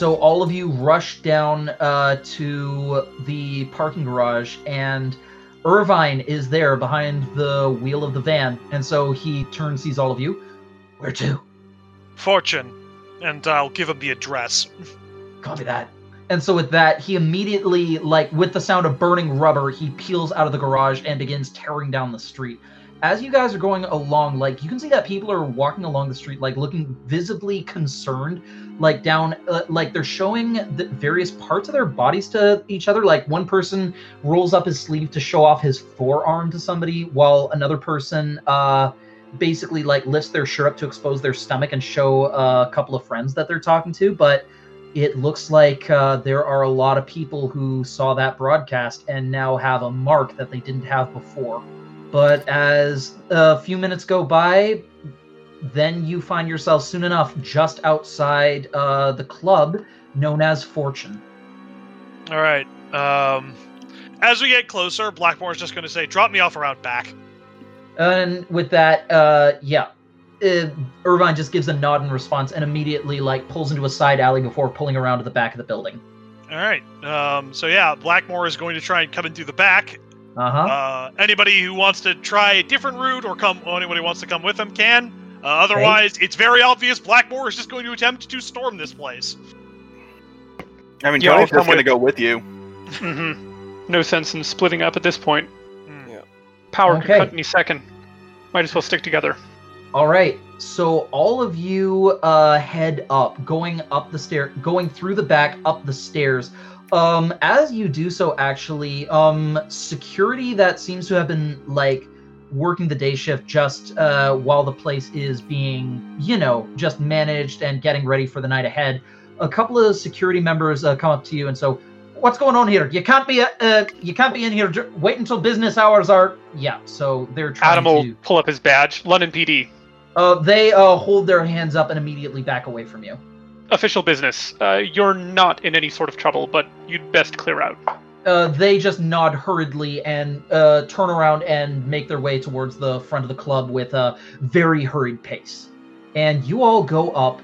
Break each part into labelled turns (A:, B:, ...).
A: so all of you rush down uh, to the parking garage, and Irvine is there behind the wheel of the van, and so he turns, sees all of you. Where to?
B: Fortune, and I'll give him the address.
A: Copy that. And so with that, he immediately, like with the sound of burning rubber, he peels out of the garage and begins tearing down the street. As you guys are going along, like you can see that people are walking along the street, like looking visibly concerned, like down, uh, like they're showing the various parts of their bodies to each other. Like one person rolls up his sleeve to show off his forearm to somebody, while another person, uh, basically like lifts their shirt up to expose their stomach and show uh, a couple of friends that they're talking to. But it looks like uh, there are a lot of people who saw that broadcast and now have a mark that they didn't have before. But as a few minutes go by, then you find yourself soon enough just outside uh, the club known as Fortune.
B: All right. Um, as we get closer, Blackmore's just going to say, "Drop me off around back."
A: And with that, uh, yeah, uh, Irvine just gives a nod in response and immediately like pulls into a side alley before pulling around to the back of the building.
B: All right. Um, so yeah, Blackmore is going to try and come in through the back.
A: Uh-huh.
B: Uh, anybody who wants to try a different route or come, anybody who wants to come with him can. Uh, otherwise, it's very obvious Blackmore is just going to attempt to storm this place.
C: I mean,
D: Yeah, I'll
C: Tony's just going to go with you.
D: Mm-hmm. No sense in splitting up at this point.
B: Hmm.
D: Power
A: Okay.
D: could cut any second. Might as well stick together.
A: All right. So all of you uh, head up, going up the stair, going through the back, up the stairs. Um, as you do so, actually, um, security that seems to have been like working the day shift just uh, while the place is being, you know, just managed and getting ready for the night ahead. A couple of security members uh, come up to you and so, what's going on here? You can't be, uh, you can't be in here. Wait until business hours are. Yeah. So they're trying
D: Adam will
A: to.
D: pull up his badge. London PD.
A: Uh, they uh, hold their hands up and immediately back away from you.
D: Official business. Uh, you're not in any sort of trouble, but you'd best clear out.
A: Uh, they just nod hurriedly and uh, turn around and make their way towards the front of the club with a very hurried pace. And you all go up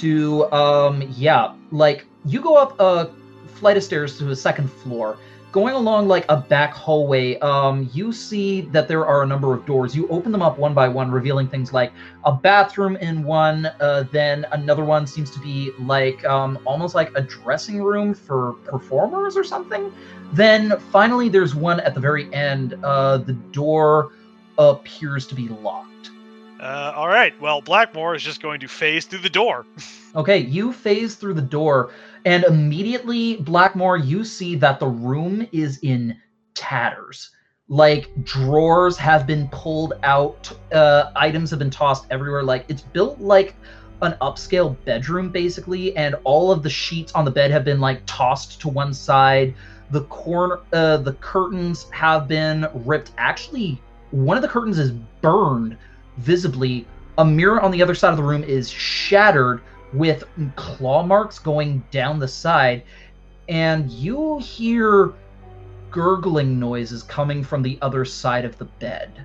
A: to, um, yeah, like you go up a flight of stairs to the second floor. Going along like a back hallway, um, you see that there are a number of doors. You open them up one by one, revealing things like a bathroom in one. Uh, then another one seems to be like um, almost like a dressing room for performers or something. Then finally, there's one at the very end. Uh, the door appears to be locked.
B: Uh, all right. Well, Blackmore is just going to phase through the door.
A: Okay, you phase through the door, and immediately, Blackmore, you see that the room is in tatters. Like drawers have been pulled out, uh, items have been tossed everywhere. Like it's built like an upscale bedroom, basically, and all of the sheets on the bed have been like tossed to one side. The corner, uh, the curtains have been ripped. Actually, one of the curtains is burned visibly. A mirror on the other side of the room is shattered with claw marks going down the side, and you hear gurgling noises coming from the other side of the bed.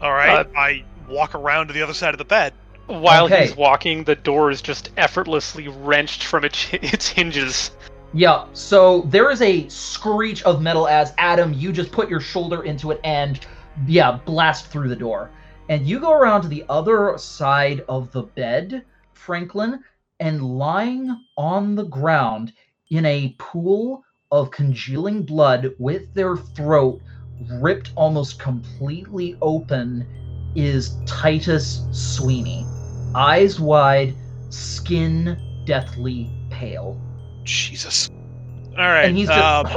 B: All right.
D: Uh,
B: I walk around to the other side of the bed.
D: While
A: Okay.
D: he's walking, the door is just effortlessly wrenched from its, its hinges.
A: Yeah, so there is a screech of metal as Adam, you just put your shoulder into it and, yeah, blast through the door. And you go around to the other side of the bed, Franklin, and lying on the ground in a pool of congealing blood with their throat ripped almost completely open is Titus Sweeney. Eyes wide, skin deathly pale.
B: Jesus. All right.
A: and he's just
B: um,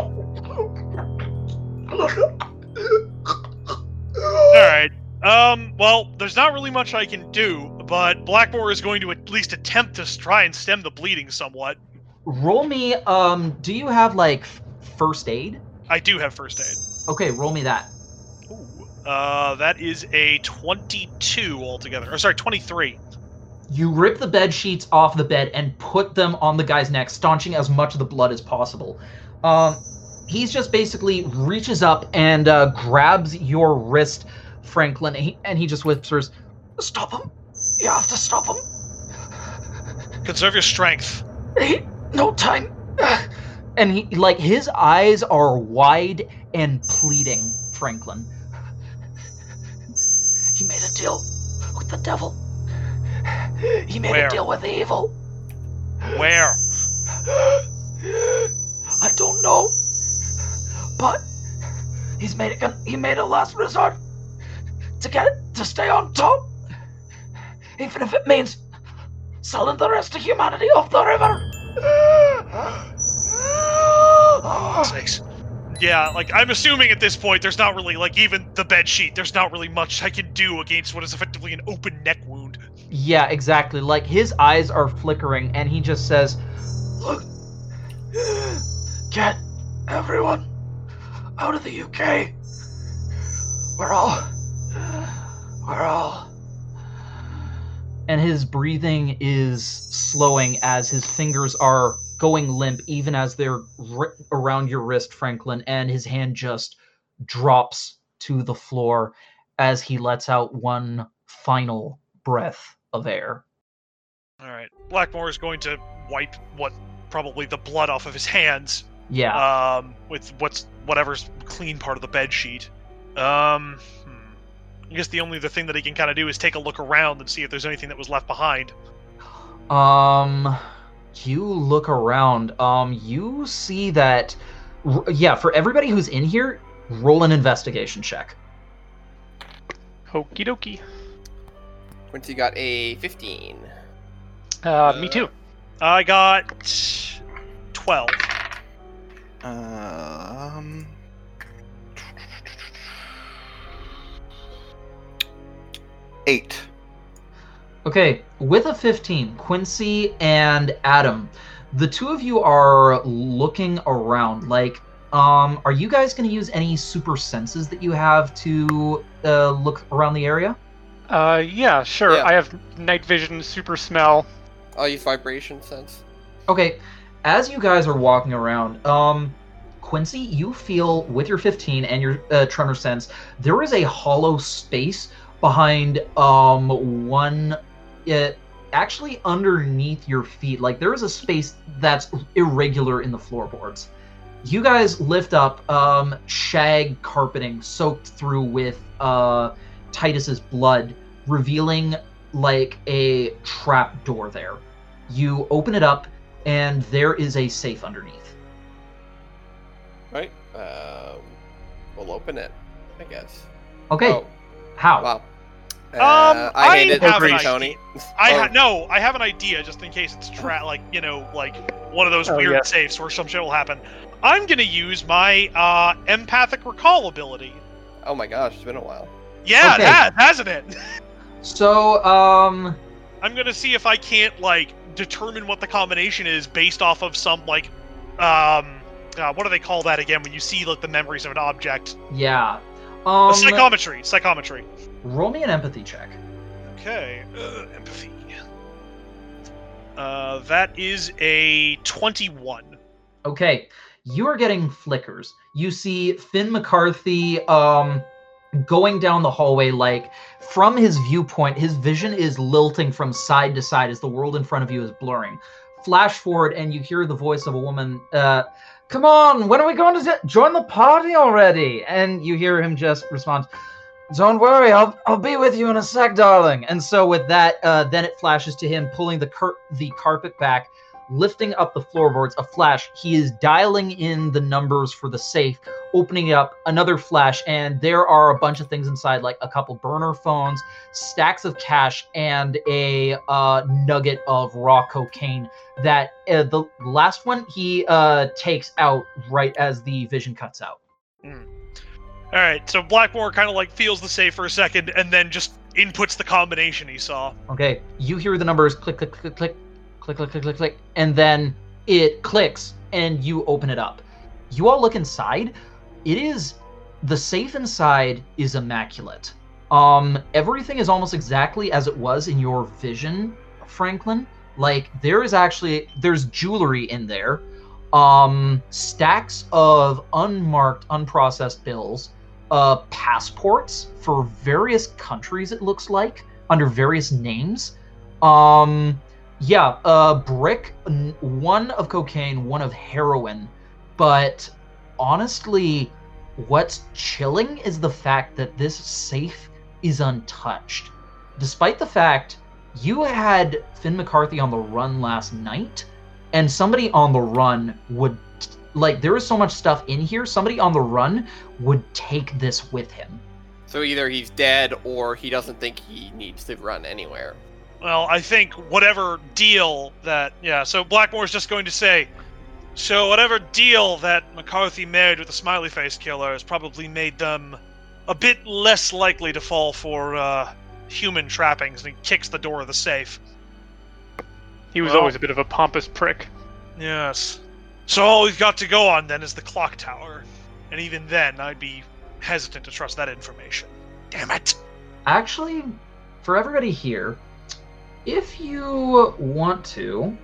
B: all right. Um. Well, there's not really much I can do, but Blackmore is going to at least attempt to try and stem the bleeding somewhat.
A: roll me um do you have like first aid
B: I do have first aid.
A: okay roll me that
B: Ooh. Uh, that is a 22 altogether. Or sorry, 23.
A: you rip the bed sheets off the bed and put them on the guy's neck staunching as much of the blood as possible um he's just basically reaches up and uh, grabs your wrist franklin and he, and he just whispers stop him you have to stop him
B: Conserve your strength.
A: no time. And he, like, his eyes are wide and pleading, Franklin. He made a deal with the devil. He made
B: Where?
A: a deal with evil.
B: Where?
A: I don't know, but he's made a he made a last resort to get it to stay on top, even if it means selling the rest of humanity off the river.
B: Sakes. Yeah, like I'm assuming at this point there's not really like even the bed sheet. There's not really much I can do against what is effectively an open neck wound.
A: Yeah, exactly. Like his eyes are flickering, and he just says, "Look, get everyone out of the UK. We're all, we're all." And his breathing is slowing as his fingers are going limp, even as they're ri- around your wrist, Franklin, and his hand just drops to the floor as he lets out one final breath of air.
B: All right, Blackmore is going to wipe what probably the blood off of his hands
A: Yeah.
B: um, with what's whatever's clean part of the bed sheet. Um, hmm. I guess the only other thing that he can kind of do is take a look around and see if there's anything that was left behind.
A: Um, you look around. Um, you see that. Yeah, for everybody who's in here, roll an investigation check.
D: Okie dokie.
E: Quincy got a 15.
D: Uh, me too.
B: I got twelve.
C: Um. Eight.
A: Okay, with a 15, Quincy and Adam, the two of you are looking around. Like, um, are you guys going to use any super senses that you have to uh, look around the area?
D: Uh, yeah, sure.
E: Yeah.
D: I have night vision, super smell.
E: I'll use vibration sense.
A: Okay, as you guys are walking around, um, Quincy, you feel with your 15 and your uh, tremor sense, there is a hollow space behind um one, it actually underneath your feet. Like there is a space that's irregular in the floorboards. You guys lift up um shag carpeting soaked through with uh Titus's blood, revealing like a trap door there. You open it up, and there is a safe underneath.
E: Right? Um, we'll open it, I guess.
A: Okay,
E: Oh,
A: how?
E: wow. Uh,
B: Um, I
E: I handed
B: have
E: it
B: an
E: to Tony.
B: I
E: Oh,
B: ha- no, I have an idea just in case it's tra- like you know like one of those
D: Oh,
B: weird
D: yeah.
B: safes where some shit will happen. I'm gonna use my uh, empathic recall ability.
E: Oh my gosh, it's been a while.
B: Yeah,
A: Okay.
B: that hasn't it.
A: So, um,
B: I'm gonna see if I can't like determine what the combination is based off of some like um uh, what do they call that again when you see like the memories of an object?
A: yeah.
B: Uh,
A: Um,
B: psychometry. Psychometry.
A: Roll me an empathy check.
B: Okay. Uh, empathy. Uh, that is a twenty-one.
A: Okay, you are getting flickers. You see Finn McCarthy um going down the hallway like from his viewpoint, his vision is lilting from side to side as the world in front of you is blurring. Flash forward and you hear the voice of a woman, uh, come on, when are we going to j- join the party already? And you hear him just respond, Don't worry, I'll I'll be with you in a sec, darling. And so with that, uh, then it flashes to him pulling the cur- the carpet back lifting up the floorboards, a flash. He is dialing in the numbers for the safe, opening it up, another flash, and there are a bunch of things inside, like a couple burner phones, stacks of cash, and a uh, nugget of raw cocaine. That uh, the last one he uh, takes out right as the vision cuts out.
B: All right. So Blackmore kind of like feels the safe for a second, and then just inputs the combination he saw.
A: Okay, you hear the numbers click, click, click, click, click, click, click, click, click, and then it clicks and you open it up. You all look inside. It is the safe inside is immaculate. Um, everything is almost exactly as it was in your vision, Franklin. Like there is actually there's jewelry in there, um, stacks of unmarked, unprocessed bills, uh, passports for various countries. It looks like under various names. Um, Yeah, a brick, one of cocaine, one of heroin. But honestly, what's chilling is the fact that this safe is untouched. Despite the fact you had Finn McCarthy on the run last night, and somebody on the run would, like, there is so much stuff in here, somebody on the run would take this with him.
E: So either he's dead or he doesn't think he needs to run anywhere.
B: Well, I think whatever deal that yeah, so Blackmore's just going to say, so whatever deal that McCarthy made with the smiley face killer has probably made them a bit less likely to fall for uh, human trappings, and he kicks the door of the safe.
D: He was
B: Well-
D: always a bit of a pompous prick.
B: Yes. So all we've got to go on then is the clock tower, and even then, I'd be hesitant to trust that information. Damn it!
A: Actually, for everybody here, if you want to,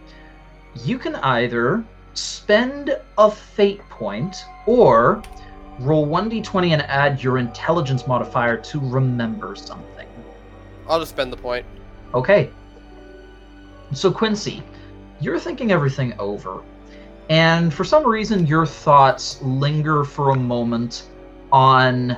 A: you can either spend a fate point or roll 1d20 and add your intelligence modifier to remember something.
E: I'll just spend the point.
A: Okay. So, Quincy, you're thinking everything over. And for some reason, your thoughts linger for a moment on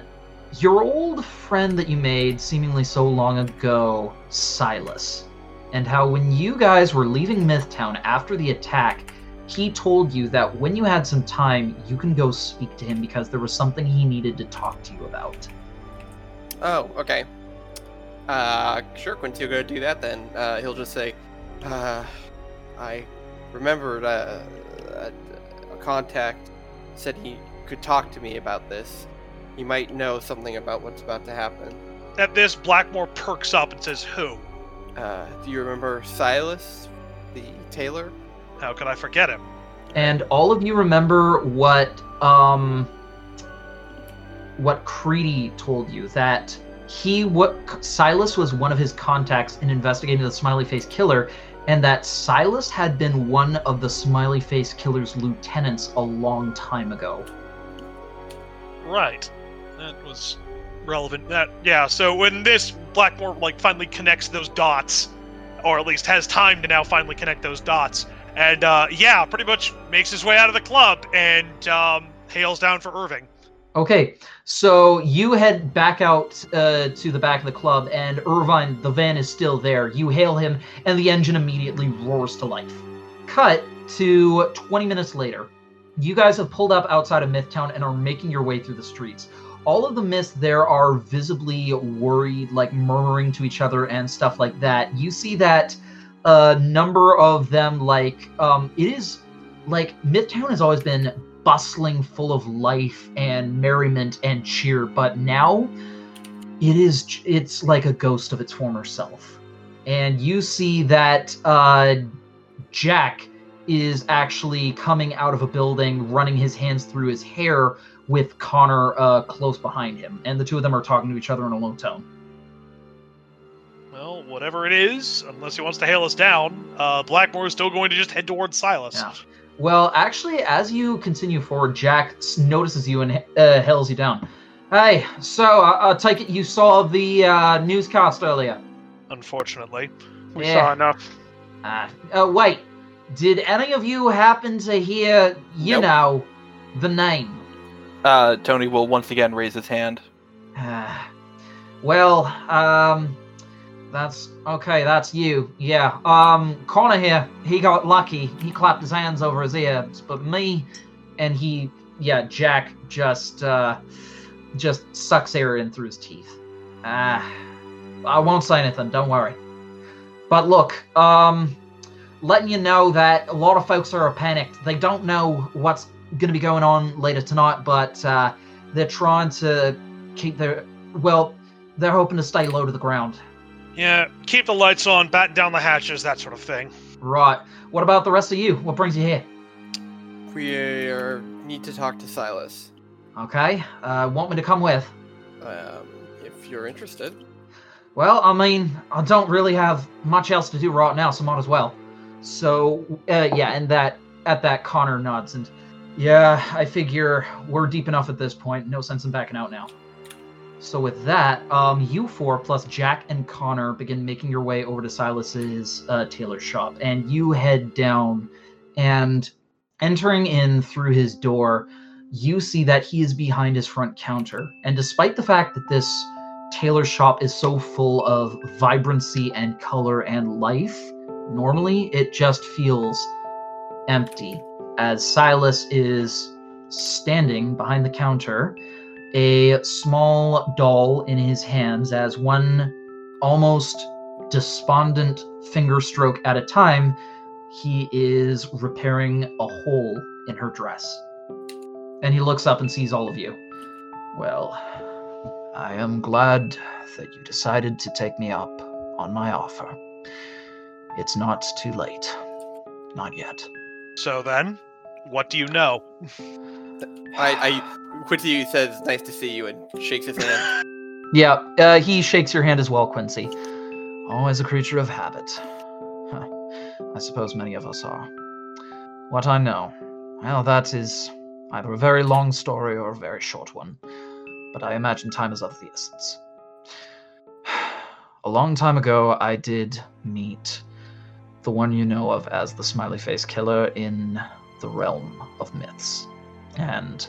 A: your old friend that you made seemingly so long ago, Silas. And how when you guys were leaving Mythtown after the attack, he told you that when you had some time, you can go speak to him because there was something he needed to talk to you about.
E: Oh, okay. Uh, sure, go do that then. Uh, he'll just say, uh, I remembered uh, a, a contact said he could talk to me about this. He might know something about what's about to happen.
B: At this, Blackmore perks up and says, "Who?
E: Uh, do you remember Silas, the tailor?
B: How could I forget him?"
A: And all of you remember what um what Creedy told you that he what Silas was one of his contacts in investigating the smiley face killer and that Silas had been one of the smiley face killer's lieutenants a long time ago.
B: Right. That was relevant. That yeah. So when this Blackmore like finally connects those dots, or at least has time to now finally connect those dots, and uh, yeah, pretty much makes his way out of the club and um, hails down for Irvine.
A: Okay, so you head back out uh, to the back of the club, and Irvine, the van is still there. You hail him, and the engine immediately roars to life. Cut to 20 minutes later. You guys have pulled up outside of Mythtown and are making your way through the streets. All of the myths there are visibly worried, like murmuring to each other and stuff like that. You see that a number of them, like, um, it is like Mythtown has always been bustling, full of life and merriment and cheer, but now it is it's like a ghost of its former self. And you see that uh, Jack is actually coming out of a building, running his hands through his hair with Connor uh, close behind him, and the two of them are talking to each other in a low tone.
B: Well, whatever it is, unless he wants to hail us down, uh, Blackmore is still going to just head towards Silas.
A: Yeah. Well, actually, as you continue forward, Jack notices you and uh, hails you down. Hey, so I, I take it you saw the uh, newscast earlier.
B: Unfortunately,
D: We
A: Yeah.
D: saw enough.
A: Uh, uh, wait, did any of you happen to hear, you
C: Nope.
A: know, the name?
C: Uh, Tony will once again raise his hand.
A: Uh, well, um, that's okay. That's you. Yeah. Um, Connor here. He got lucky. He clapped his hands over his ears, but me, and he, yeah, Jack just, uh, just sucks air in through his teeth. Ah, I won't say anything. Don't worry. But look, um, letting you know that a lot of folks are panicked. They don't know what's going to be going on later tonight, but uh, they're trying to keep their well. They're hoping to stay low to the ground.
B: Yeah, keep the lights on, batten down the hatches, that sort of thing.
A: Right. What about the rest of you? What brings you here?
E: We are, need to talk to Silas.
A: Okay. Uh, want me to come with?
E: Um, if you're interested.
A: Well, I mean, I don't really have much else to do right now, so might as well. So, uh, yeah, and that at that Connor nods and yeah, I figure we're deep enough at this point. No sense in backing out now. So with that, um, you four plus Jack and Connor begin making your way over to Silas's uh, tailor shop, and you head down. And entering in through his door, you see that he is behind his front counter. And despite the fact that this tailor shop is so full of vibrancy and color and life, normally it just feels empty. As Silas is standing behind the counter, a small doll in his hands, as one almost despondent finger stroke at a time, he is repairing a hole in her dress. And he looks up and sees all of you. Well, I am glad that you decided to take me up on my offer. It's not too late. Not yet.
B: So then, what do you know?
E: I, I Quincy says, "Nice to see you," and shakes his hand.
A: Yeah, uh, he shakes your hand as well, Quincy. Always a creature of habit. Huh. I suppose many of us are. What I know, well, that is either a very long story or a very short one, but I imagine time is of the essence. A long time ago, I did meet the one you know of as the Smiley Face Killer in the realm of myths. And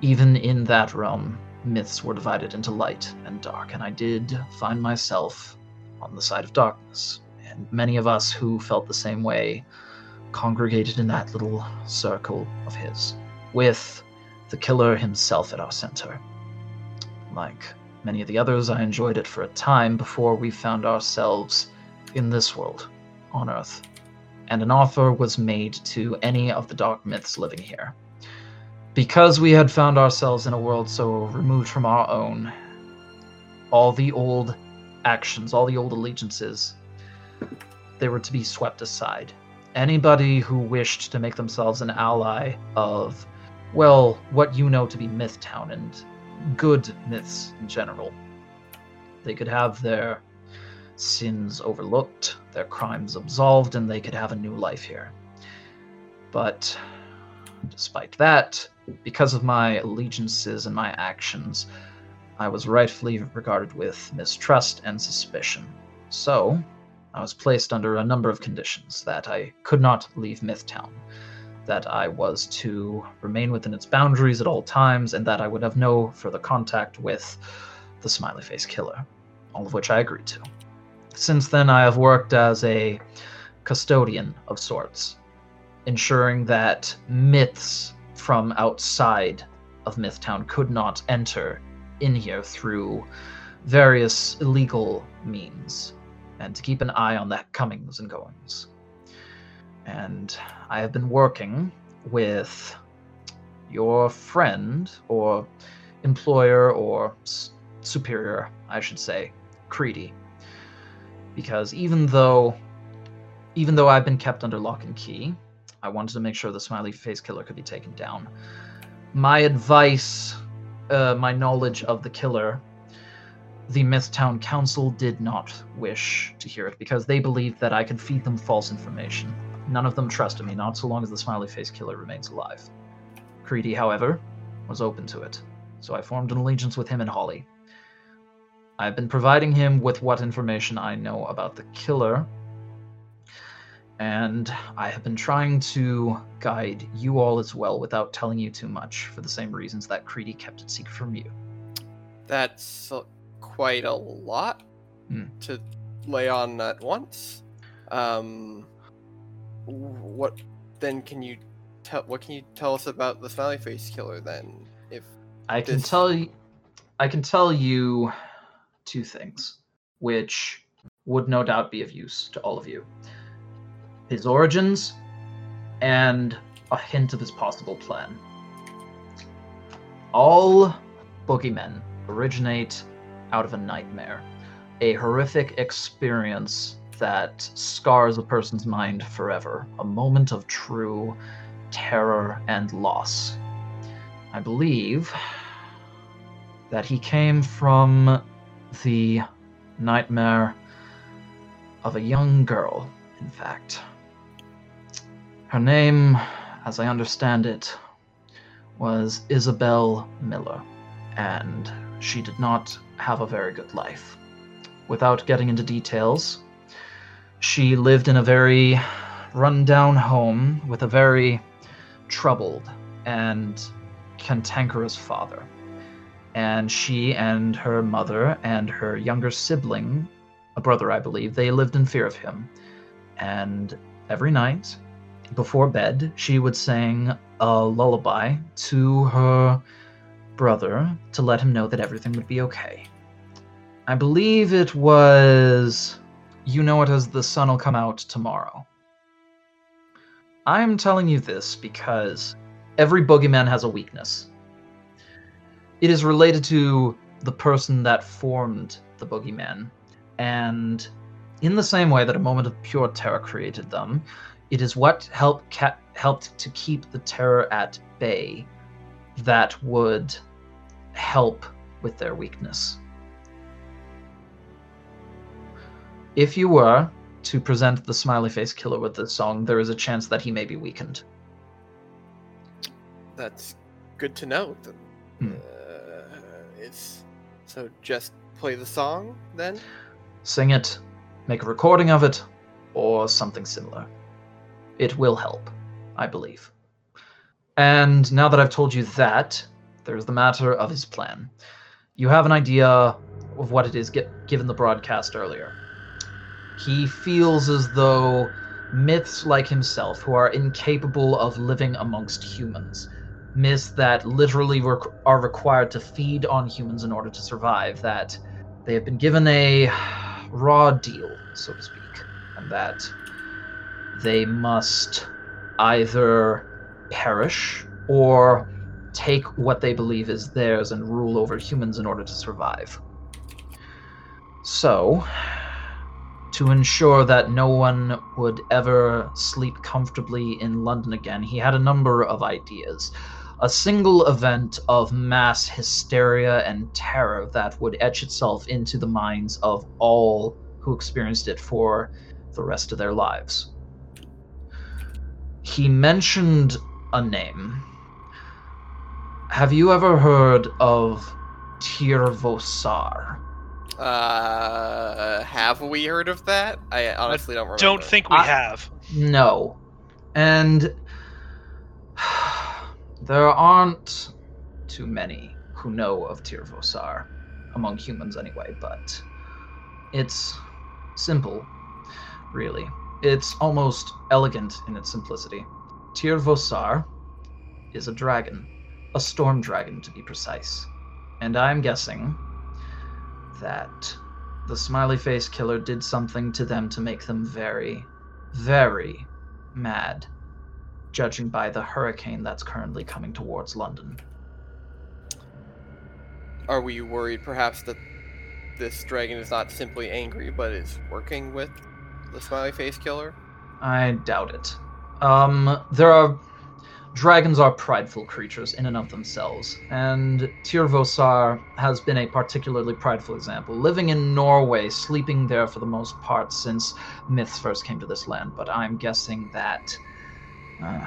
A: even in that realm, myths were divided into light and dark, and I did find myself on the side of darkness. And many of us who felt the same way congregated in that little circle of his, with the killer himself at our center. Like many of the others, I enjoyed it for a time before we found ourselves in this world, on Earth. And an offer was made to any of the dark myths living here. Because we had found ourselves in a world so removed from our own, all the old actions, all the old allegiances, they were to be swept aside. Anybody who wished to make themselves an ally of, well, what you know to be Mythtown and good myths in general, they could have their sins overlooked, their crimes absolved, and they could have a new life here. But despite that, because of my allegiances and my actions, I was rightfully regarded with mistrust and suspicion. So, I was placed under a number of conditions that I could not leave Mythtown, that I was to remain within its boundaries at all times, and that I would have no further contact with the Smiley Face Killer, all of which I agreed to. Since then, I have worked as a custodian of sorts, ensuring that myths from outside of Mythtown could not enter in here through various illegal means, and to keep an eye on the comings and goings. And I have been working with your friend, or employer, or superior, I should say, Creedy. Because even though even though I've been kept under lock and key, I wanted to make sure the smiley face killer could be taken down. My advice, uh, my knowledge of the killer, the Mythtown Council did not wish to hear it because they believed that I could feed them false information. None of them trusted me, not so long as the smiley face killer remains alive. Creedy, however, was open to it, so I formed an allegiance with him and Holly. I've been providing him with what information I know about the killer and I have been trying to guide you all as well without telling you too much for the same reasons that Creedy kept it secret from you.
E: That's quite a lot
A: Hmm.
E: to lay on at once. Um, what then can you tell? What can you tell us about the smiley face killer then? If
A: I can
E: This-
A: tell you I can tell you two things which would no doubt be of use to all of you. His origins and a hint of his possible plan. All boogeymen originate out of a nightmare, a horrific experience that scars a person's mind forever, a moment of true terror and loss. I believe that he came from the nightmare of a young girl, in fact. Her name, as I understand it, was Isabel Miller, and she did not have a very good life. Without getting into details, she lived in a very rundown home with a very troubled and cantankerous father. And she and her mother and her younger sibling, a brother, I believe, they lived in fear of him. And every night, before bed, she would sing a lullaby to her brother to let him know that everything would be okay. I believe it was You Know It as the Sun Will Come Out Tomorrow. I'm telling you this because every boogeyman has a weakness. It is related to the person that formed the boogeyman. And in the same way that a moment of pure terror created them, it is what helped ca- helped to keep the terror at bay that would help with their weakness. If you were to present the smiley face killer with this song, there is a chance that he may be weakened.
E: That's good to know.
A: Hmm.
E: Uh, it's so just play the song then.
A: Sing it, make a recording of it, or something similar. It will help, I believe. And now that I've told you that, there's the matter of his plan. You have an idea of what it is, get, given the broadcast earlier. He feels as though myths like himself, who are incapable of living amongst humans, myths that literally requ- are required to feed on humans in order to survive, that they have been given a raw deal, so to speak, and that they must either perish or take what they believe is theirs and rule over humans in order to survive. So, to ensure that no one would ever sleep comfortably in London again, he had a number of ideas. A single event of mass hysteria and terror that would etch itself into the minds of all who experienced it for the rest of their lives. He mentioned a name. Have you ever heard of Tirvosar?
E: Uh, have we heard of that? I honestly don't remember.
B: Don't think we
A: I-
B: have.
A: No. And there aren't too many who know of Tirvosar, among humans anyway, but it's simple, really. It's almost elegant in its simplicity. Tirvosar is a dragon, a storm dragon to be precise. And I'm guessing that the smiley face killer did something to them to make them very, very mad, judging by the hurricane that's currently coming towards London.
E: Are we worried perhaps that this dragon is not simply angry, but is working with the smiley face killer?
A: I doubt it. Um, there are. Dragons are prideful creatures in and of themselves, and Tirvosar has been a particularly prideful example, living in Norway, sleeping there for the most part since myths first came to this land. But I'm guessing that. Uh,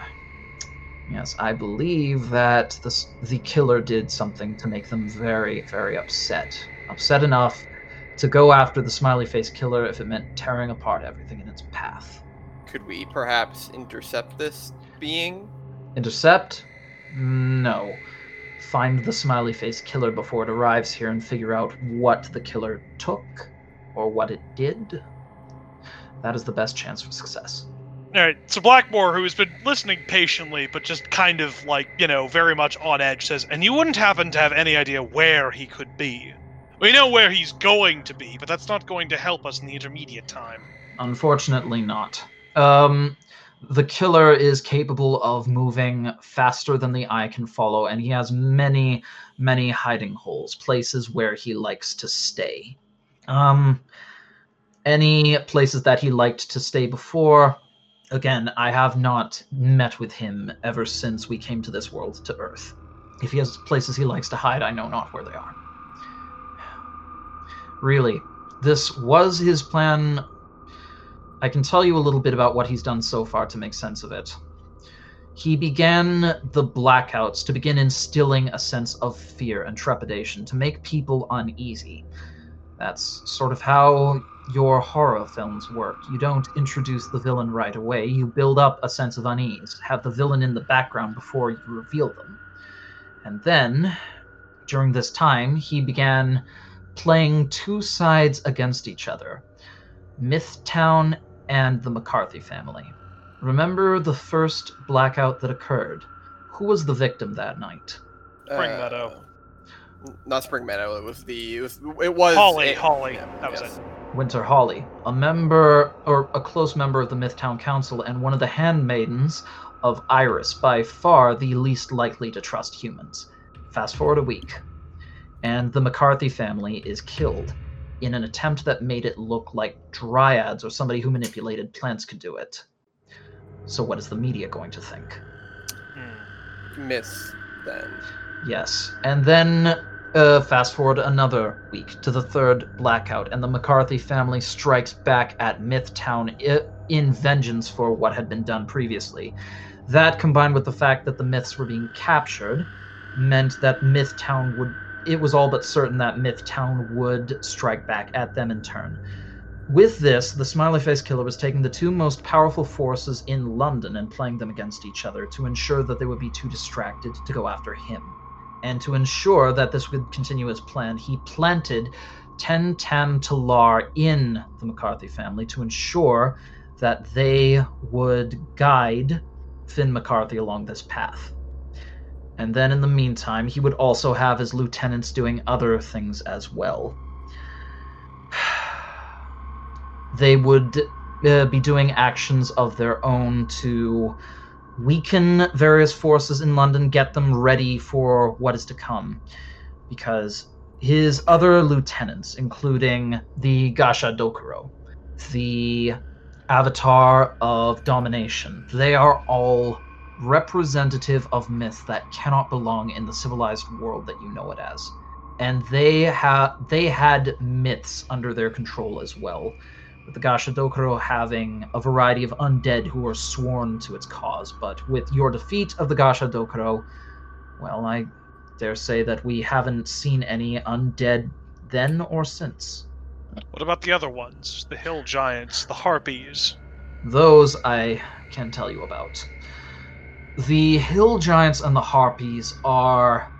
A: yes, I believe that the, the killer did something to make them very, very upset. Upset enough to go after the smiley face killer if it meant tearing apart everything in its path.
E: Could we perhaps intercept this being?
A: Intercept? No. Find the smiley face killer before it arrives here and figure out what the killer took or what it did. That is the best chance for success.
B: All right, so Blackmore, who has been listening patiently, but just kind of like, you know, very much on edge, says, and you wouldn't happen to have any idea where he could be. We know where he's going to be, but that's not going to help us in the intermediate time.
A: Unfortunately, not. Um, the killer is capable of moving faster than the eye can follow, and he has many, many hiding holes, places where he likes to stay. Um, any places that he liked to stay before, again, I have not met with him ever since we came to this world to Earth. If he has places he likes to hide, I know not where they are. Really, this was his plan I can tell you a little bit about what he's done so far to make sense of it. he began the blackouts to begin instilling a sense of fear and trepidation to make people uneasy. That's sort of how your horror films work. You don't introduce the villain right away, you build up a sense of unease, have the villain in the background before you reveal them. And then, during this time, he began playing two sides against each other Mythtown and the McCarthy family. Remember the first blackout that occurred? Who was the victim that night?
B: Spring
E: Uh,
B: Meadow.
E: n- Not Spring Meadow. It was the. It was. It was
B: Holly,
E: it-
B: Holly,
E: yeah,
B: that was
E: yes.
B: it.
A: Winter Holly, a member or a close member of the Mythtown Council and one of the handmaidens of Iris, by far the least likely to trust humans. Fast forward a week, and the McCarthy family is killed in an attempt that made it look like dryads or somebody who manipulated plants could do it. So, what is the media going to think?
B: Hmm.
E: Miss then.
A: Yes. And then uh, fast forward another week to the third blackout, and the McCarthy family strikes back at Mythtown in vengeance for what had been done previously. That, combined with the fact that the myths were being captured, meant that Mythtown would. It was all but certain that Mythtown would strike back at them in turn. With this, the Smiley Face Killer was taking the two most powerful forces in London and playing them against each other to ensure that they would be too distracted to go after him. And to ensure that this would continue as planned, he planted Ten Tam Talar in the McCarthy family to ensure that they would guide Finn McCarthy along this path. And then in the meantime, he would also have his lieutenants doing other things as well. They would uh, be doing actions of their own to weaken various forces in London, get them ready for what is to come. Because his other lieutenants, including the Gasha Dokuro, the Avatar of Domination, they are all representative of myth that cannot belong in the civilized world that you know it as. And they ha- they had myths under their control as well, the Gasha Dokuro having a variety of undead who are sworn to its cause. But with your defeat of the Gasha Dokuro, well, I dare say that we haven't seen any undead then or since.
B: What about the other ones? The hill giants, the harpies.
A: Those I can tell you about. The hill giants and the harpies are.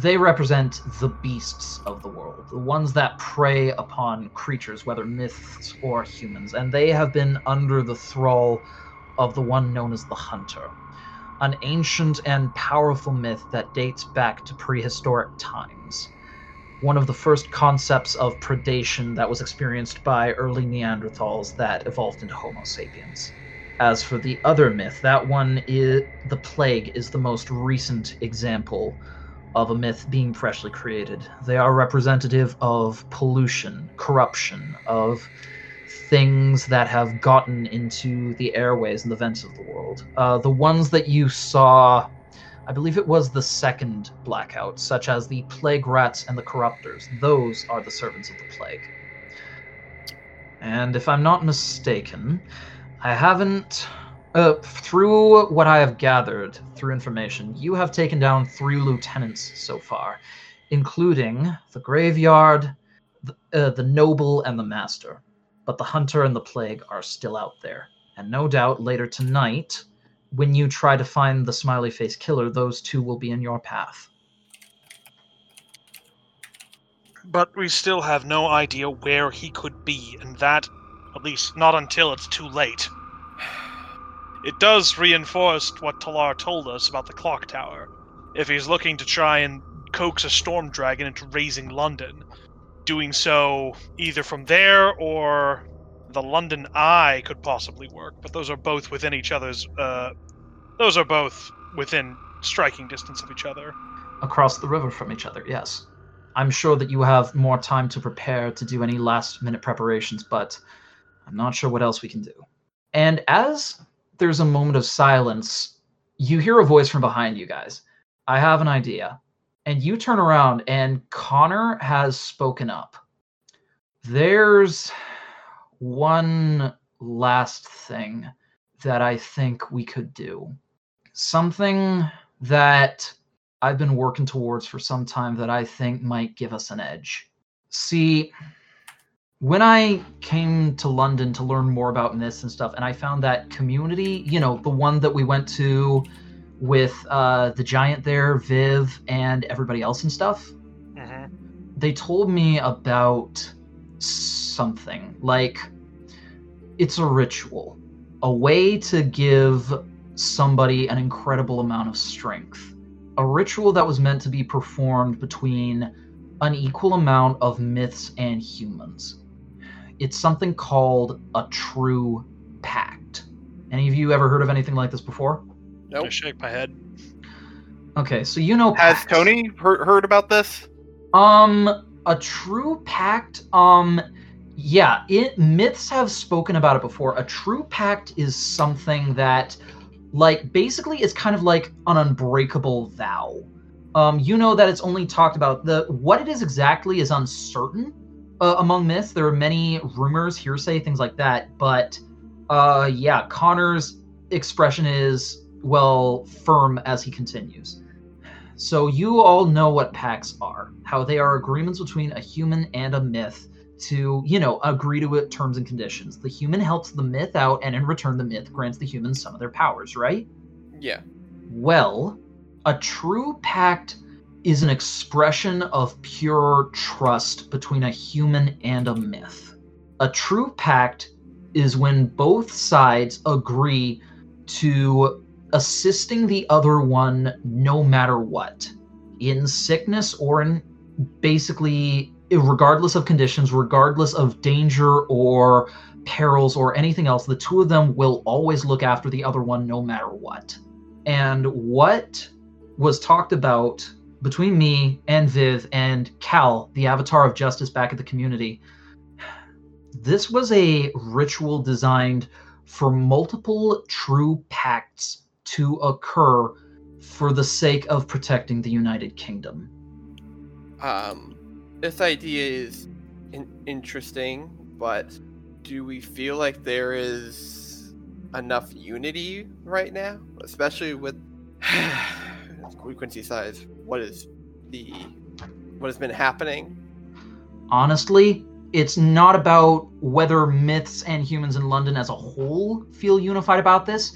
A: They represent the beasts of the world, the ones that prey upon creatures, whether myths or humans, and they have been under the thrall of the one known as the Hunter, an ancient and powerful myth that dates back to prehistoric times. One of the first concepts of predation that was experienced by early Neanderthals that evolved into Homo sapiens. As for the other myth, that one is the plague is the most recent example of a myth being freshly created. They are representative of pollution, corruption, of things that have gotten into the airways and the vents of the world. Uh, the ones that you saw, I believe it was the second blackout, such as the plague rats and the corruptors, those are the servants of the plague. And if I'm not mistaken, I haven't. Uh, through what I have gathered through information, you have taken down three lieutenants so far, including the graveyard, the, uh, the noble, and the master. But the hunter and the plague are still out there. And no doubt later tonight, when you try to find the smiley face killer, those two will be in your path.
B: But we still have no idea where he could be, and that, at least not until it's too late. It does reinforce what Talar told us about the clock tower. If he's looking to try and coax a storm dragon into raising London, doing so either from there or the London Eye could possibly work, but those are both within each other's. Uh, those are both within striking distance of each other.
A: Across the river from each other, yes. I'm sure that you have more time to prepare to do any last minute preparations, but I'm not sure what else we can do. And as there's a moment of silence, you hear a voice from behind you guys. I have an idea. And you turn around, and Connor has spoken up. There's one last thing that I think we could do. something that I've been working towards for some time that I think might give us an edge. See, when I came to London to learn more about myths and stuff, and I found that community, you know, the one that we went to with uh, the giant there, Viv, and everybody else and stuff,
B: hmm
A: they told me about something like it's a ritual, a way to give somebody an incredible amount of strength. A ritual that was meant to be performed between an equal amount of myths and humans. It's something called a true pact. Any of you ever heard of anything like this before?
E: Nope.
B: I shake my head.
A: Okay, so you know
C: Has
A: pacts.
C: Tony heard, heard about this?
A: Um, a true pact. Um, yeah, it myths have spoken about it before. A true pact is something that, like, basically, it's kind of like an unbreakable vow. Um, you know that it's only talked about the what it is exactly is uncertain uh, among myths. There are many rumors, hearsay, things like that. But, uh, yeah, Connor's expression is well firm as he continues. So you all know what pacts are, how they are agreements between a human and a myth to, you know, agree to it terms and conditions. The human helps the myth out and in return the myth grants the human some of their powers, right?
E: Yeah.
A: Well, a true pact is an expression of pure trust between a human and a myth. A true pact is when both sides agree to assisting the other one no matter what, in sickness or in basically, regardless of conditions, regardless of danger or perils or anything else, the two of them will always look after the other one no matter what. And what was talked about between me and Viv and Cal, the avatar of justice back at the community, this was a ritual designed for multiple true pacts to occur for the sake of protecting the United Kingdom.
E: Um, this idea is in- interesting, but do we feel like there is enough unity right now, especially with Quincy size? What is the what has been happening?
A: Honestly, it's not about whether myths and humans in London as a whole feel unified about this.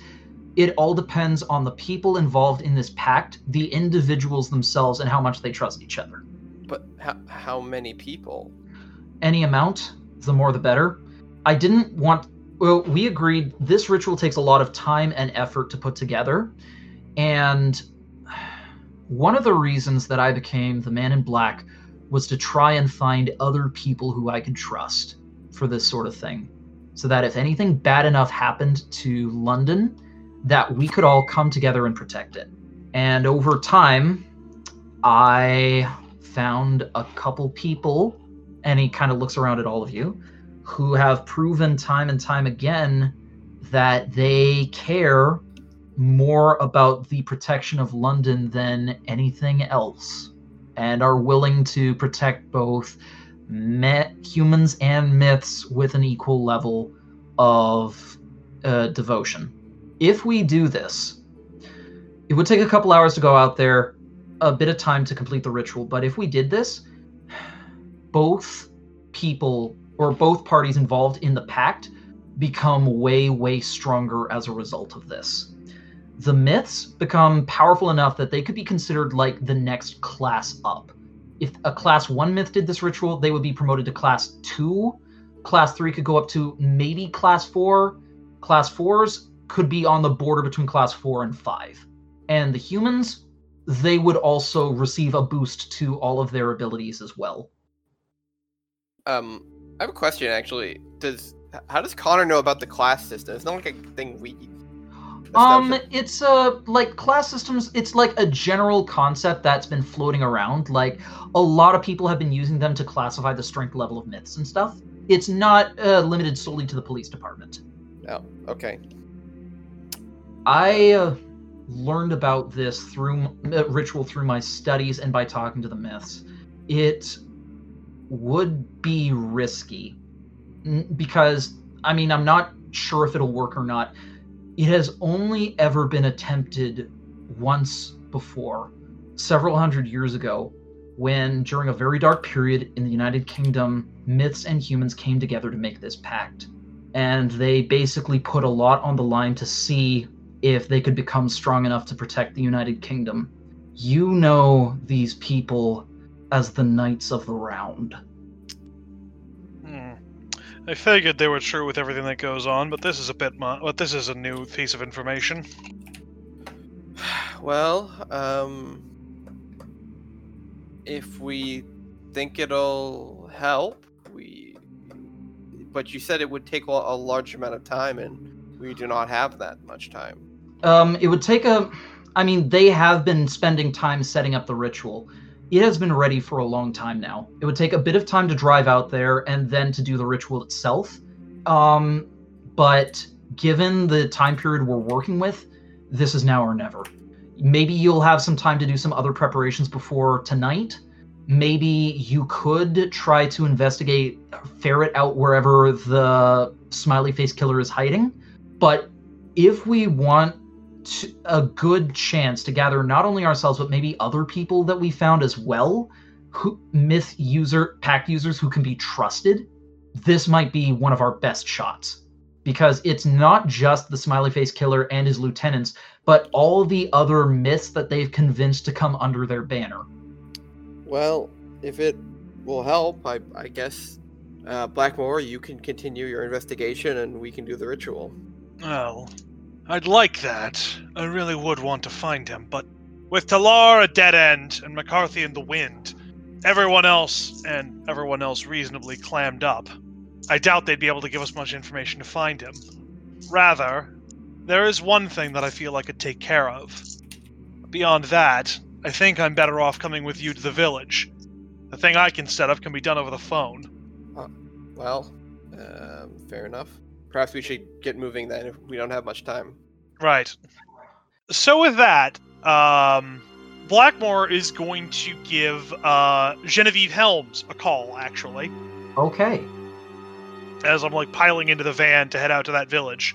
A: It all depends on the people involved in this pact, the individuals themselves, and how much they trust each other.
E: But how, how many people?
A: Any amount, the more the better. I didn't want. Well, we agreed this ritual takes a lot of time and effort to put together. And one of the reasons that I became the man in black was to try and find other people who I could trust for this sort of thing. So that if anything bad enough happened to London, that we could all come together and protect it. And over time, I found a couple people, and he kind of looks around at all of you, who have proven time and time again that they care more about the protection of London than anything else, and are willing to protect both me- humans and myths with an equal level of uh, devotion. If we do this, it would take a couple hours to go out there, a bit of time to complete the ritual, but if we did this, both people or both parties involved in the pact become way, way stronger as a result of this. The myths become powerful enough that they could be considered like the next class up. If a class one myth did this ritual, they would be promoted to class two. Class three could go up to maybe class four. Class fours could be on the border between class four and five. And the humans, they would also receive a boost to all of their abilities as well.
E: Um, I have a question actually. Does how does Connor know about the class system? It's not like a thing we.
A: Um, it's a like class systems. It's like a general concept that's been floating around. Like a lot of people have been using them to classify the strength level of myths and stuff. It's not uh, limited solely to the police department.
E: Oh, okay.
A: I uh, learned about this through uh, ritual through my studies and by talking to the myths. It would be risky because I mean I'm not sure if it'll work or not. It has only ever been attempted once before, several hundred years ago, when during a very dark period in the United Kingdom, myths and humans came together to make this pact. And they basically put a lot on the line to see if they could become strong enough to protect the United Kingdom. You know these people as the Knights of the Round.
B: I figured they were true with everything that goes on, but this is a bit mu- but this is a new piece of information.
E: Well, um, if we think it'll help, we. But you said it would take a a large amount of time, and we do not have that much time.
A: Um, it would take a. I mean, they have been spending time setting up the ritual. It has been ready for a long time now. It would take a bit of time to drive out there and then to do the ritual itself. Um, but given the time period we're working with, this is now or never. Maybe you'll have some time to do some other preparations before tonight. Maybe you could try to investigate, ferret out wherever the smiley face killer is hiding. But if we want t- a good chance to gather not only ourselves but maybe other people that we found as well, who myth user pack users who can be trusted, this might be one of our best shots because it's not just the smiley face killer and his lieutenants, but all the other myths that they've convinced to come under their banner.
E: Well, if it will help, I, I guess, uh, Blackmore, you can continue your investigation, and we can do the ritual.
B: Well, I'd like that. I really would want to find him, but with Talar a dead end and McCarthy in the wind, everyone else and everyone else reasonably clammed up, I doubt they'd be able to give us much information to find him. Rather, there is one thing that I feel I could take care of. Beyond that, I think I'm better off coming with you to the village. The thing I can set up can be done over the phone.
E: Well, um, fair enough. Perhaps we should get moving then if we don't have much time.
B: Right. So with that, um, Blackmore is going to give uh, Genevieve Helms a call. Actually,
A: Okay.
B: as I'm like piling into the van to head out to that village.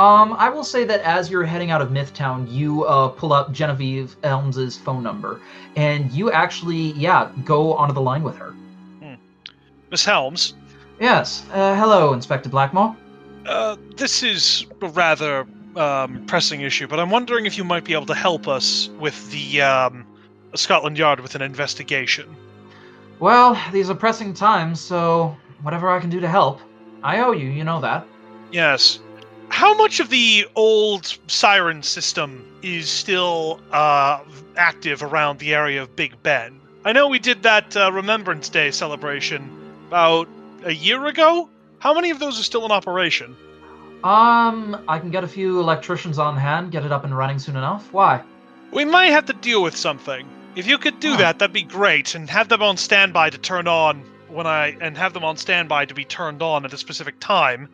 A: Um, I will say that as you're heading out of Mythtown, you uh, pull up Genevieve Helms's phone number, and you actually, yeah, go onto the line with her.
B: Miss Helms,
A: Yes. Uh, hello, Inspector Blackmore.
B: Uh, this is a rather um, pressing issue, but I'm wondering if you might be able to help us with the um, Scotland Yard with an investigation.
A: Well, these are pressing times, so whatever I can do to help. I owe you, you know that.
B: Yes. How much of the old siren system is still uh, active around the area of Big Ben? I know we did that uh, Remembrance Day celebration about a year ago. How many of those are still in operation?
A: Um, I can get a few electricians on hand, get it up and running soon enough. Why?
B: We might have to deal with something. If you could do that, that'd be great, and have them on standby to turn on when I and have them on standby to be turned on at a specific time.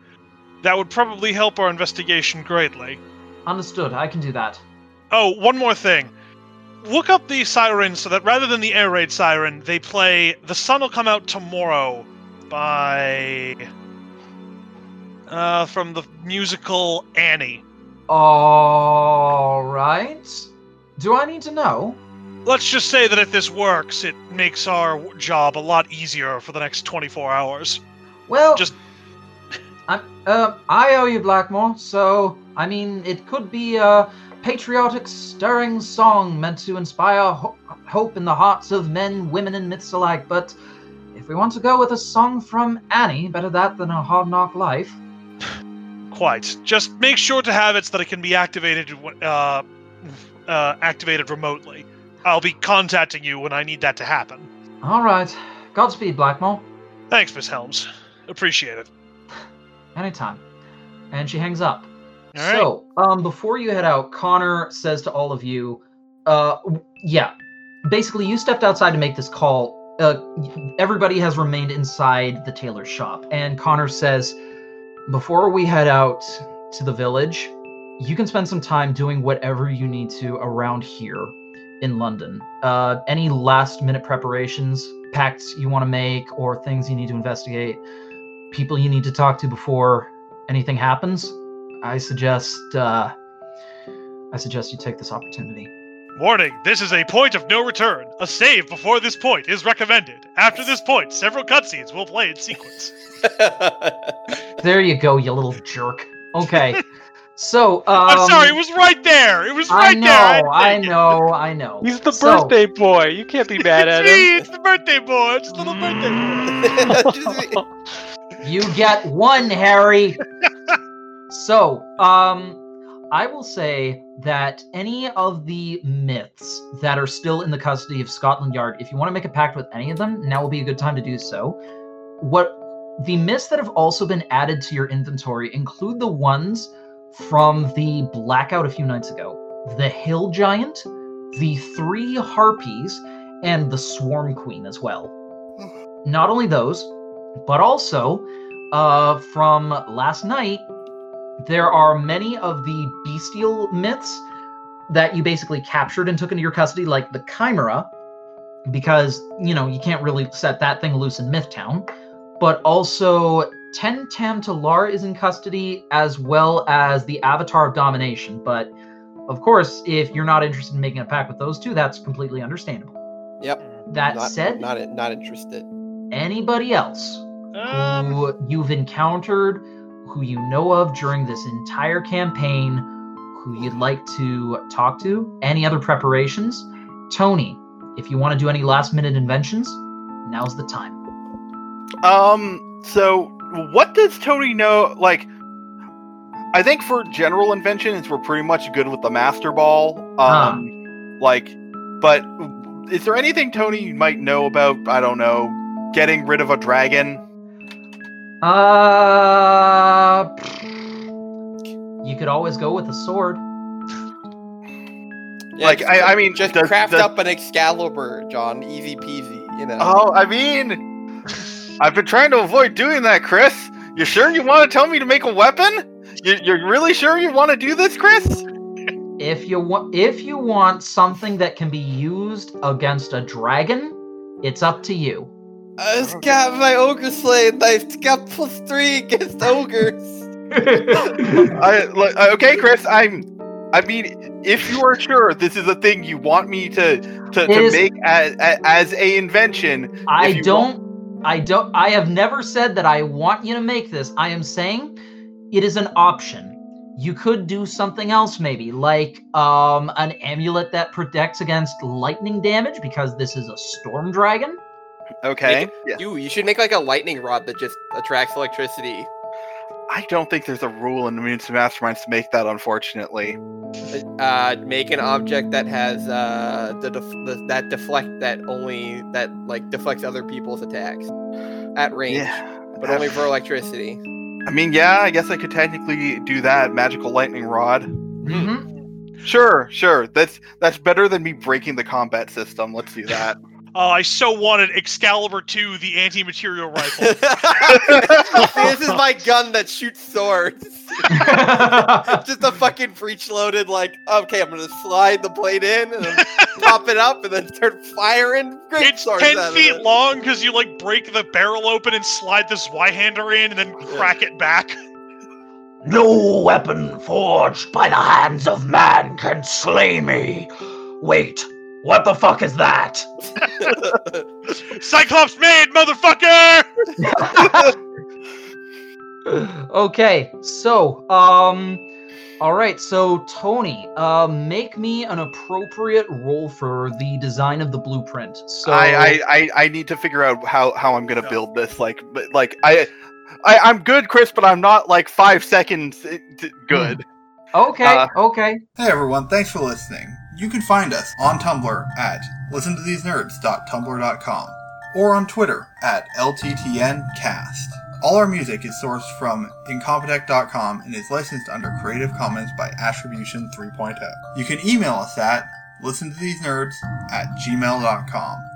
B: That would probably help our investigation greatly.
A: Understood, I can do that.
B: Oh, one more thing. Look up the sirens so that rather than the air raid siren, they play "The Sun Will Come Out Tomorrow" by uh, from the musical Annie.
A: All right. Do I need to know?
B: Let's just say that if this works, it makes our job a lot easier for the next 24 hours.
A: Well,
B: Just-
A: I'm, uh, I owe you Blackmore, so I mean, it could be a patriotic, stirring song meant to inspire ho- hope in the hearts of men, women, and myths alike. But if we want to go with a song from Annie, better that than a hard knock life.
B: Quite. Just make sure to have it so that it can be activated, uh, uh, activated remotely. I'll be contacting you when I need that to happen.
A: All right. Godspeed, Blackmore.
B: Thanks, Miss Helms. Appreciate it.
A: Anytime. And she hangs up.
B: All right.
A: So, um, before you head out, Connor says to all of you, uh, yeah, basically, you stepped outside to make this call. Uh, everybody has remained inside the tailor's shop, and Connor says, before we head out to the village, you can spend some time doing whatever you need to around here in London. Uh, any last minute preparations, pacts you want to make, or things you need to investigate, people you need to talk to before anything happens. I suggest uh, I suggest you take this opportunity.
B: Warning, this is a point of no return. A save before this point is recommended. After this point, several cutscenes will play in sequence.
A: There you go, you little jerk. Okay. So, um,
B: I'm sorry, it was right there. It was
A: I
B: right
A: know,
B: there. had to
A: I know, I know.
D: He's the
A: So-
D: birthday boy. You can't be mad at
B: me,
D: him.
B: it's the birthday boy. It's the little birthday boy.
A: You get one, Harry. so, um, I will say that any of the myths that are still in the custody of Scotland Yard, if you want to make a pact with any of them, now will be a good time to do so. What the myths that have also been added to your inventory include the ones from the blackout a few nights ago the Hill Giant, the three Harpies, and the Swarm Queen as well. Not only those, but also uh, from last night, there are many of the bestial myths that you basically captured and took into your custody, like the Chimera, because you know you can't really set that thing loose in Mythtown. But also, Ten Tam Talar is in custody, as well as the Avatar of Domination. But of course, if you're not interested in making a pact with those two, that's completely understandable.
E: Yep.
A: That
E: not,
A: said,
E: not not interested.
A: anybody else
B: Um,
A: who you've encountered, who you know of during this entire campaign, who you'd like to talk to, any other preparations, Tony, if you want to do any last minute inventions, now's the time.
C: Um. So, what does Tony know? Like, I think for general inventions, we're pretty much good with the Master Ball. Um. Like, but is there anything Tony you might know about? I don't know. Getting rid of a dragon.
A: Uh, you could always go with a sword.
E: Yeah,
C: Like,
E: just,
C: I- I mean,
E: just
C: does-
E: craft
C: does-
E: up an Excalibur, John. Easy peasy. You know.
C: Oh, I mean, I've been trying to avoid doing that, Chris. You sure you want to tell me to make a weapon? You, you're really sure you want to do this, Chris?
A: If you want, if you want something that can be used against a dragon, it's up to you.
E: I just got my ogre slaying knife. It's got plus three against ogres.
C: I like, okay, Chris. I'm. I mean, if you are sure this is a thing you want me to to, to
A: Is-
C: make as, as a invention,
A: I don't I don't I have never said that I want you to make this. I am saying it is an option. You could do something else maybe, like um an amulet that protects against lightning damage because this is a storm dragon.
C: Okay.
E: Make
C: Yeah.
E: You, you should make like a lightning rod that just attracts electricity.
C: I don't think there's a rule in Immunity Masterminds to make that, unfortunately.
E: Uh, make an object that has uh the, def- the that deflect that only that like deflects other people's attacks at range,
C: Yeah.
E: but only for electricity.
C: I mean, yeah, I guess I could technically do that. Magical lightning rod.
A: Mm-hmm.
C: Sure, sure. That's that's better than me breaking the combat system. Let's do that.
B: Oh, I so wanted Excalibur 2, the anti-material rifle.
E: this is my gun that shoots swords. Just a fucking breech loaded, like, okay, I'm gonna slide the blade in and pop it up and then start firing great
B: It's
E: swords
B: 10 feet
E: it.
B: long because you like break the barrel open and slide the Zweihander in and then crack it back.
F: No weapon forged by the hands of man can slay me. Wait, what the fuck is that?
B: Cyclops made, motherfucker!
A: okay, so um all right, so Tony, uh, make me an appropriate role for the design of the blueprint. So
C: I, I, I I need to figure out how how I'm gonna
B: No.
C: build this. Like, but like I. I, I'm good, Chris, but I'm not like five seconds good.
A: okay,
C: uh,
A: okay.
G: Hey everyone, thanks for listening. You can find us on Tumblr at listentothesenerds.tumblr.com or on Twitter at LTTNcast. All our music is sourced from incompetech.com and is licensed under Creative Commons by Attribution 3.0. You can email us at listentothesenerds at gmail.com.